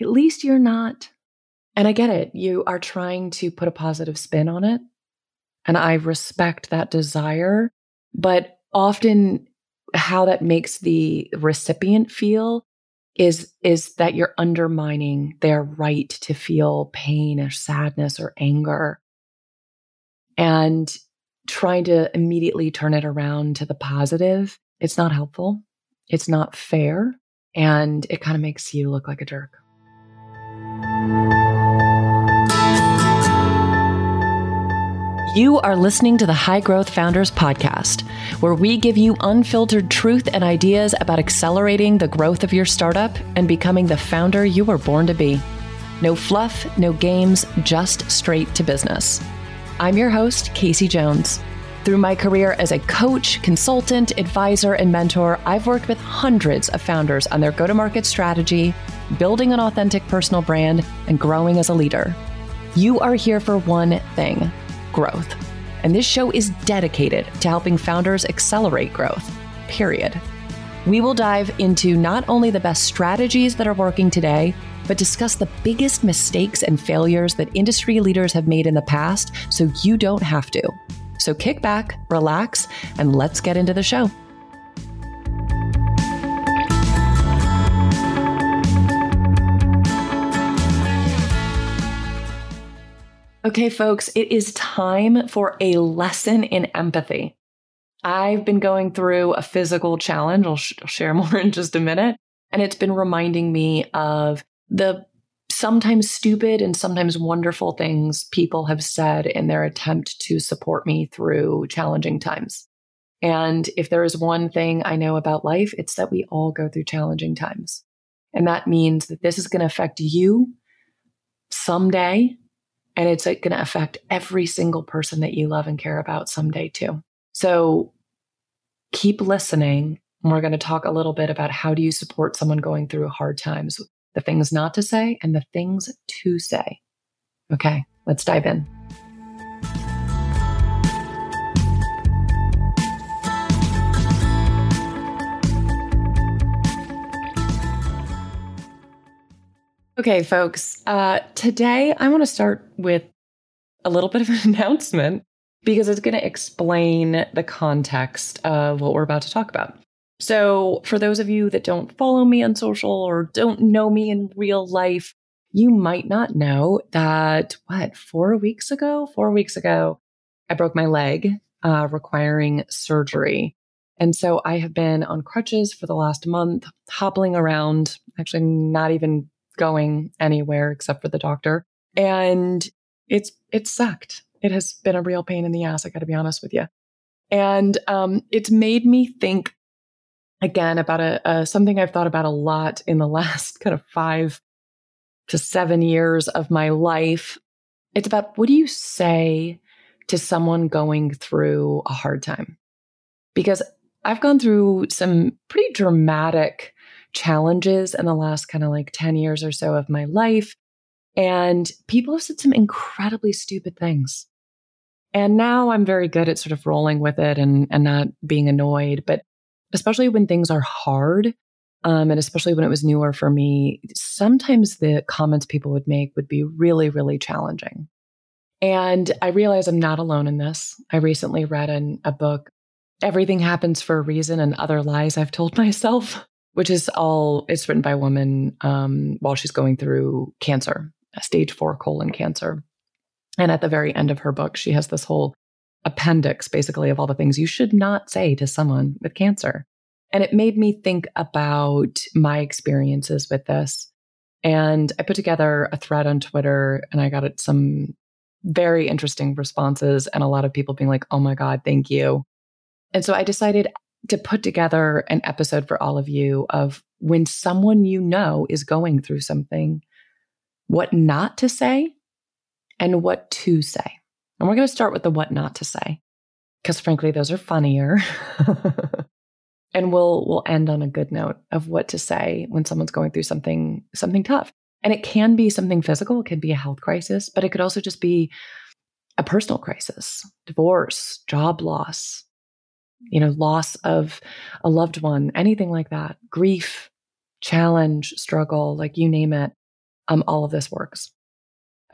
at least you're not. And I get it. You are trying to put a positive spin on it. And I respect that desire. But often, how that makes the recipient feel is is that you're undermining their right to feel pain or sadness or anger and trying to immediately turn it around to the positive it's not helpful it's not fair and it kind of makes you look like a jerk You are listening to the High Growth Founders Podcast, where we give you unfiltered truth and ideas about accelerating the growth of your startup and becoming the founder you were born to be. No fluff, no games, just straight to business. I'm your host, Kasey Jones. Through my career as a coach, consultant, advisor, and mentor, I've worked with hundreds of founders on their go to market strategy, building an authentic personal brand, and growing as a leader. You are here for one thing growth. And this show is dedicated to helping founders accelerate growth, period. We will dive into not only the best strategies that are working today, but discuss the biggest mistakes and failures that industry leaders have made in the past so you don't have to. So kick back, relax, and let's get into the show. Okay, folks, it is time for a lesson in empathy. I've been going through a physical challenge. I'll, sh- I'll share more in just a minute. And it's been reminding me of the sometimes stupid and sometimes wonderful things people have said in their attempt to support me through challenging times. And if there is one thing I know about life, it's that we all go through challenging times. And that means that this is going to affect you someday and it's going to affect every single person that you love and care about someday, too. So keep listening. We're going to talk a little bit about how do you support someone going through hard times, the things not to say and the things to say. Okay, let's dive in. Okay, folks, uh, today I want to start with a little bit of an announcement because it's going to explain the context of what we're about to talk about. So, for those of you that don't follow me on social or don't know me in real life, you might not know that what, four weeks ago, four weeks ago, I broke my leg, uh, requiring surgery. And so I have been on crutches for the last month, hobbling around, actually, not even going anywhere except for the doctor. And it's, it sucked. It has been a real pain in the ass. I got to be honest with you. And, um, it's made me think again about a, a, something I've thought about a lot in the last kind of five to seven years of my life. It's about what do you say to someone going through a hard time? Because I've gone through some pretty dramatic challenges in the last kind of like 10 years or so of my life. And people have said some incredibly stupid things. And now I'm very good at sort of rolling with it and, and not being annoyed. But especially when things are hard, um, and especially when it was newer for me, sometimes the comments people would make would be really, really challenging. And I realize I'm not alone in this. I recently read in a book, Everything Happens for a Reason and Other Lies I've Told Myself which is all it's written by a woman um, while she's going through cancer, stage four colon cancer. And at the very end of her book, she has this whole appendix basically of all the things you should not say to someone with cancer. And it made me think about my experiences with this. And I put together a thread on Twitter and I got some very interesting responses and a lot of people being like, oh my God, thank you. And so I decided to put together an episode for all of you of when someone you know is going through something, what not to say and what to say. And we're going to start with the what not to say because frankly those are funnier. and we'll we'll end on a good note of what to say when someone's going through something something tough. And it can be something physical, it could be a health crisis, but it could also just be a personal crisis, divorce, job loss, you know, loss of a loved one, anything like that, grief, challenge, struggle, like you name it. um, all of this works.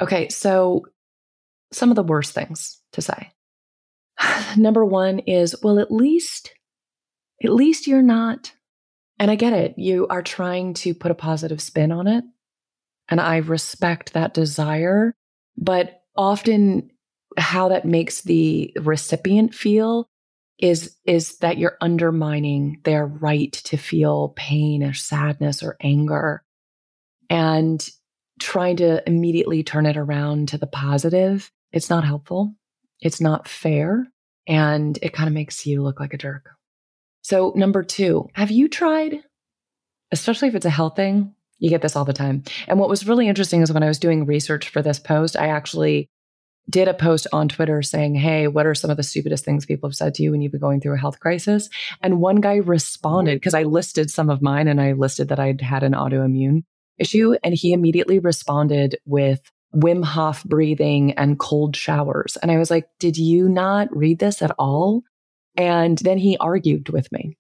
Okay, so some of the worst things to say. Number one is, well, at least, at least you're not. And I get it. You are trying to put a positive spin on it. And I respect that desire. But often how that makes the recipient feel is is that you're undermining their right to feel pain or sadness or anger and trying to immediately turn it around to the positive. It's not helpful. It's not fair. And it kind of makes you look like a jerk. So number 2 have you tried especially if it's a health thing? You get this all the time. And what was really interesting is when i was doing research for this post i actually did a post on Twitter saying, Hey, what are some of the stupidest things people have said to you when you've been going through a health crisis? And one guy responded because I listed some of mine and I listed that I'd had an autoimmune issue. And he immediately responded with Wim Hof breathing and cold showers. And I was like, Did you not read this at all? And then he argued with me.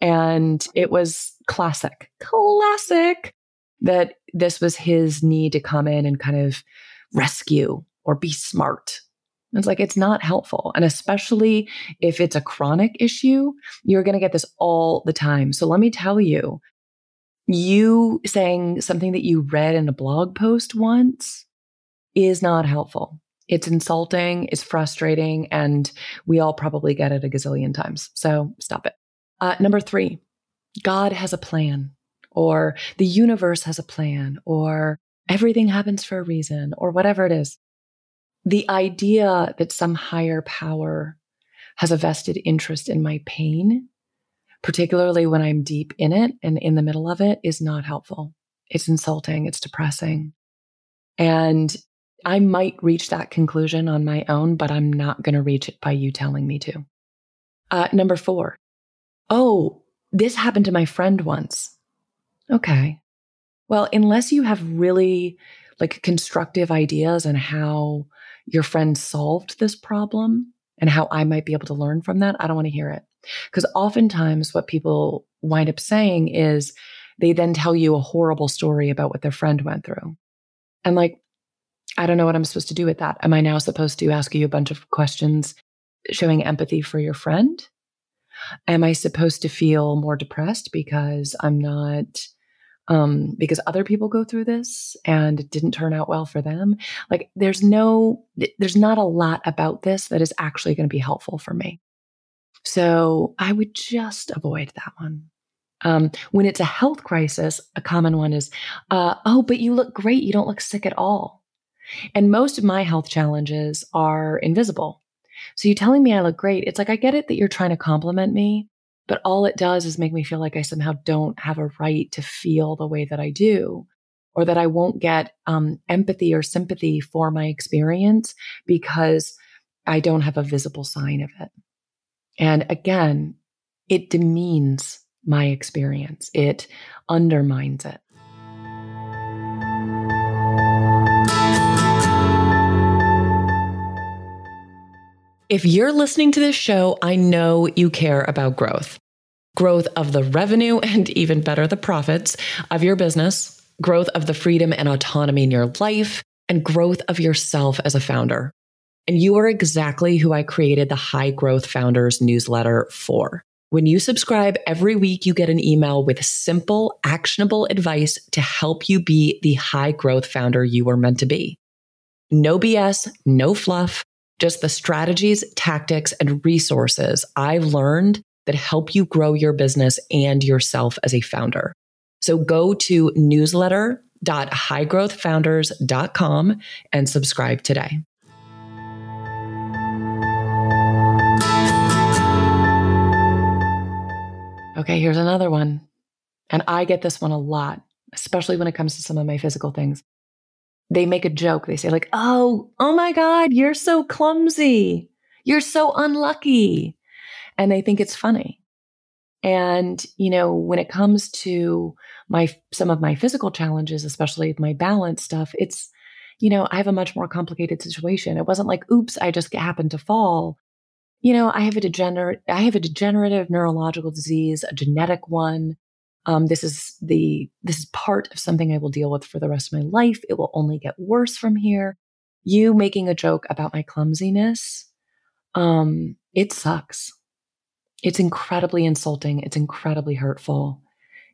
And it was classic, classic that this was his need to come in and kind of rescue or be smart. It's like, it's not helpful. And especially if it's a chronic issue, you're going to get this all the time. So let me tell you, you saying something that you read in a blog post once is not helpful. It's insulting, it's frustrating, and we all probably get it a gazillion times. So stop it. Uh, number three, God has a plan, or the universe has a plan, or everything happens for a reason, or whatever it is the idea that some higher power has a vested interest in my pain, particularly when I'm deep in it and in the middle of it, is not helpful. It's insulting. It's depressing. And I might reach that conclusion on my own, but I'm not going to reach it by you telling me to. Uh, number four. Oh, this happened to my friend once. Okay. Well, unless you have really like constructive ideas on how your friend solved this problem and how I might be able to learn from that, I don't want to hear it. Because oftentimes what people wind up saying is they then tell you a horrible story about what their friend went through. And like, I don't know what I'm supposed to do with that. Am I now supposed to ask you a bunch of questions showing empathy for your friend? Am I supposed to feel more depressed because I'm not um, because other people go through this and it didn't turn out well for them. Like there's no, there's not a lot about this that is actually going to be helpful for me. So I would just avoid that one. Um, when it's a health crisis, a common one is, uh, oh, but you look great. You don't look sick at all. And most of my health challenges are invisible. So you telling me I look great, it's like, I get it that you're trying to compliment me, but all it does is make me feel like I somehow don't have a right to feel the way that I do, or that I won't get um, empathy or sympathy for my experience because I don't have a visible sign of it. And again, it demeans my experience, it undermines it. If you're listening to this show, I know you care about growth growth of the revenue and even better, the profits of your business, growth of the freedom and autonomy in your life, and growth of yourself as a founder. And you are exactly who I created the High Growth Founders newsletter for. When you subscribe every week, you get an email with simple, actionable advice to help you be the high growth founder you were meant to be. No BS, no fluff just the strategies, tactics, and resources I've learned that help you grow your business and yourself as a founder. So go to newsletter.highgrowthfounders.com and subscribe today. Okay, here's another one. And I get this one a lot, especially when it comes to some of my physical things they make a joke. They say, like, oh, oh my God, you're so clumsy. You're so unlucky. And they think it's funny. And, you know, when it comes to my, some of my physical challenges, especially my balance stuff, it's, you know, I have a much more complicated situation. It wasn't like, oops, I just happened to fall. You know, I have a degenerate, I have a degenerative neurological disease, a genetic one. Um, this is the this is part of something I will deal with for the rest of my life. It will only get worse from here. You making a joke about my clumsiness, um, it sucks. It's incredibly insulting. It's incredibly hurtful.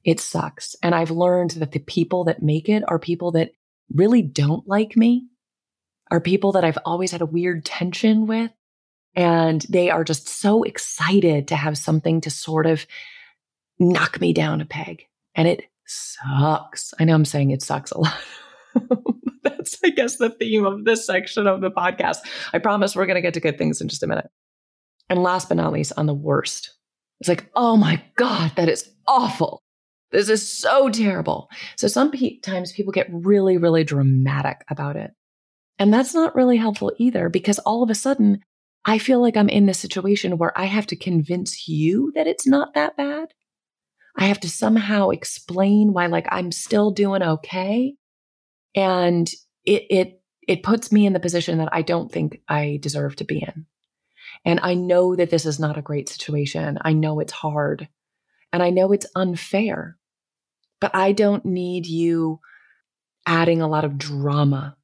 It sucks. And I've learned that the people that make it are people that really don't like me, are people that I've always had a weird tension with. And they are just so excited to have something to sort of knock me down a peg. And it sucks. I know I'm saying it sucks a lot. That's, I guess, the theme of this section of the podcast. I promise we're going to get to good things in just a minute. And last but not least, on the worst, it's like, oh my God, that is awful. This is so terrible. So sometimes people get really, really dramatic about it. And that's not really helpful either because all of a sudden I feel like I'm in this situation where I have to convince you that it's not that bad. I have to somehow explain why like I'm still doing okay. And it, it, it puts me in the position that I don't think I deserve to be in. And I know that this is not a great situation. I know it's hard and I know it's unfair, but I don't need you adding a lot of drama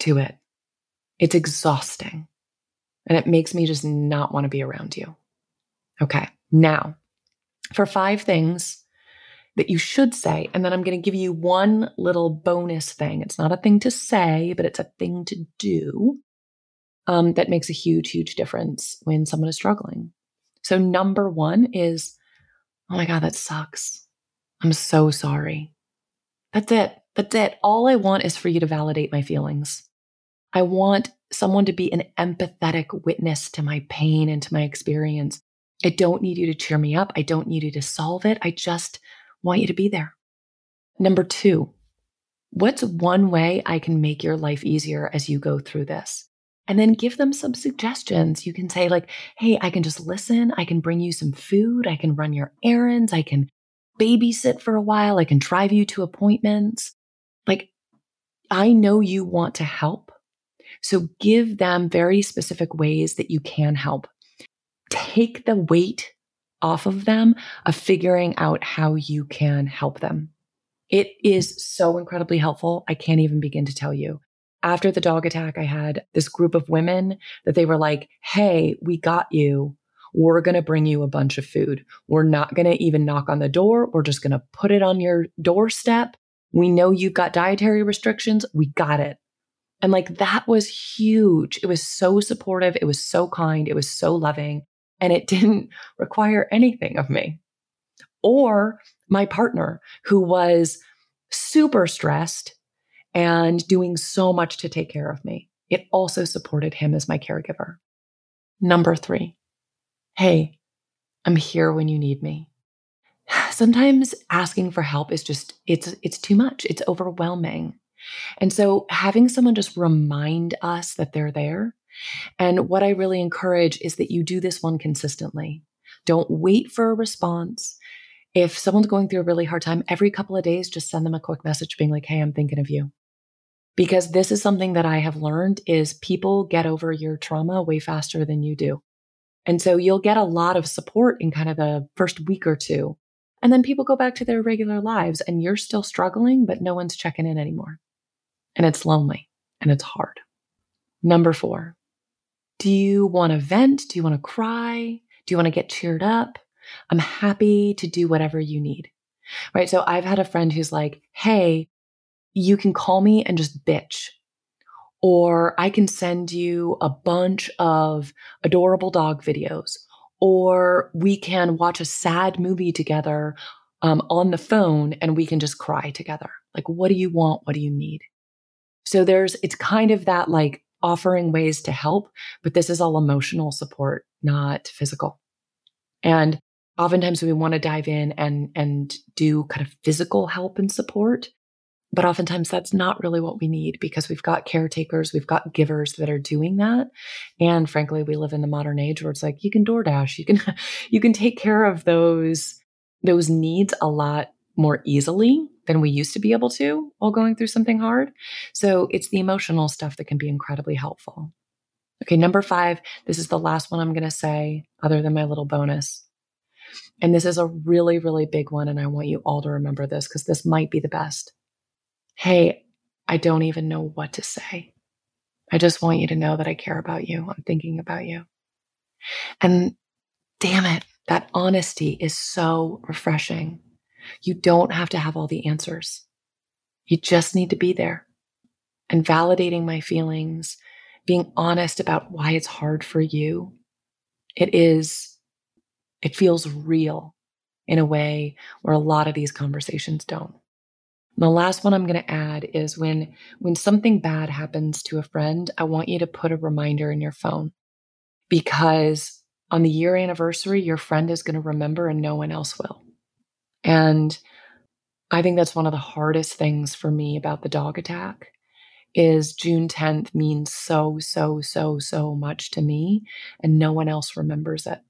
to it. It's exhausting and it makes me just not want to be around you. Okay. Now, for five things that you should say, and then I'm going to give you one little bonus thing. It's not a thing to say, but it's a thing to do um, that makes a huge, huge difference when someone is struggling. So, number one is, oh my God, that sucks. I'm so sorry. That's it. That's it. All I want is for you to validate my feelings. I want someone to be an empathetic witness to my pain and to my experience. I don't need you to cheer me up. I don't need you to solve it. I just want you to be there. Number two, what's one way I can make your life easier as you go through this? And then give them some suggestions. You can say, like, hey, I can just listen. I can bring you some food. I can run your errands. I can babysit for a while. I can drive you to appointments. Like, I know you want to help. So give them very specific ways that you can help. Take the weight off of them of figuring out how you can help them. It is so incredibly helpful. I can't even begin to tell you. After the dog attack, I had this group of women that they were like, Hey, we got you. We're going to bring you a bunch of food. We're not going to even knock on the door. We're just going to put it on your doorstep. We know you've got dietary restrictions. We got it. And like that was huge. It was so supportive. It was so kind. It was so loving. And it didn't require anything of me. Or my partner, who was super stressed and doing so much to take care of me. It also supported him as my caregiver. Number three, hey, I'm here when you need me. Sometimes asking for help is just, it's, it's too much. It's overwhelming. And so having someone just remind us that they're there. And what I really encourage is that you do this one consistently. Don't wait for a response. If someone's going through a really hard time, every couple of days, just send them a quick message being like, Hey, I'm thinking of you. Because this is something that I have learned is people get over your trauma way faster than you do. And so you'll get a lot of support in kind of the first week or two. And then people go back to their regular lives and you're still struggling, but no one's checking in anymore and it's lonely and it's hard. Number four, do you want to vent? Do you want to cry? Do you want to get cheered up? I'm happy to do whatever you need. Right. So I've had a friend who's like, Hey, you can call me and just bitch. Or I can send you a bunch of adorable dog videos. Or we can watch a sad movie together um, on the phone and we can just cry together. Like, what do you want? What do you need? So there's, it's kind of that like offering ways to help, but this is all emotional support, not physical. And oftentimes we want to dive in and, and do kind of physical help and support. But oftentimes that's not really what we need because we've got caretakers, we've got givers that are doing that. And frankly, we live in the modern age where it's like you can DoorDash, you can you can take care of those those needs a lot more easily than we used to be able to while going through something hard. So it's the emotional stuff that can be incredibly helpful. Okay, number five, this is the last one I'm going to say, other than my little bonus. And this is a really, really big one. And I want you all to remember this because this might be the best. Hey, I don't even know what to say. I just want you to know that I care about you. I'm thinking about you. And damn it, that honesty is so refreshing. You don't have to have all the answers. You just need to be there and validating my feelings, being honest about why it's hard for you. It is, it feels real in a way where a lot of these conversations don't. And the last one I'm going to add is when when something bad happens to a friend, I want you to put a reminder in your phone because on the year anniversary, your friend is going to remember and no one else will. And I think that's one of the hardest things for me about the dog attack is June 10th means so so so so much to me and no one else remembers it.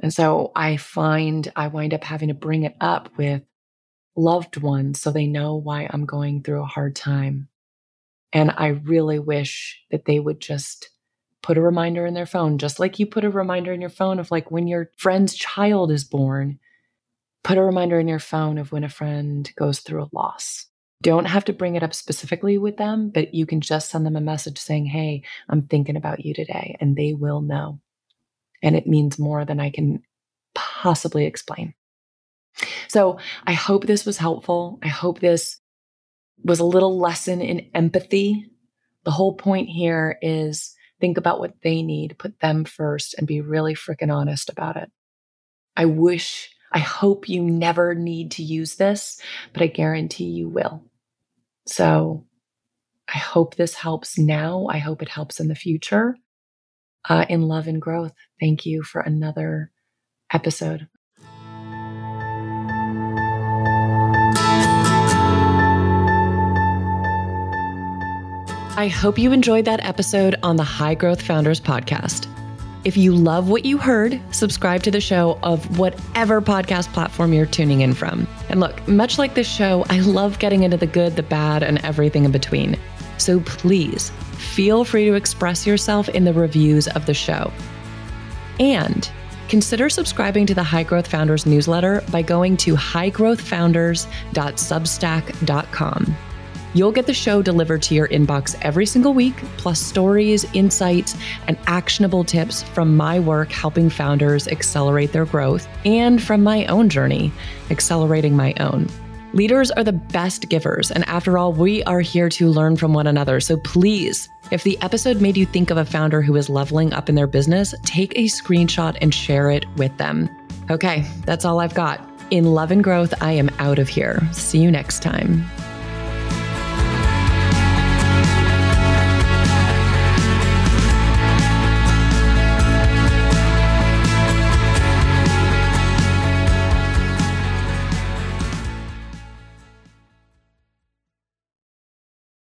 And so I find I wind up having to bring it up with loved ones so they know why I'm going through a hard time. And I really wish that they would just put a reminder in their phone, just like you put a reminder in your phone of like when your friend's child is born. Put a reminder in your phone of when a friend goes through a loss. Don't have to bring it up specifically with them, but you can just send them a message saying, Hey, I'm thinking about you today, and they will know. And it means more than I can possibly explain. So I hope this was helpful. I hope this was a little lesson in empathy. The whole point here is think about what they need, put them first, and be really freaking honest about it. I wish, I hope you never need to use this, but I guarantee you will. So I hope this helps now. I hope it helps in the future. Uh, in love and growth, thank you for another episode I hope you enjoyed that episode on the High Growth Founders podcast. If you love what you heard, subscribe to the show of whatever podcast platform you're tuning in from. And look, much like this show, I love getting into the good, the bad, and everything in between. So please feel free to express yourself in the reviews of the show. And consider subscribing to the High Growth Founders newsletter by going to highgrowthfounders.substack.com. You'll get the show delivered to your inbox every single week, plus stories, insights, and actionable tips from my work helping founders accelerate their growth and from my own journey, accelerating my own. Leaders are the best givers, and after all, we are here to learn from one another. So please, if the episode made you think of a founder who is leveling up in their business, take a screenshot and share it with them. Okay, that's all I've got. In love and growth, I am out of here. See you next time.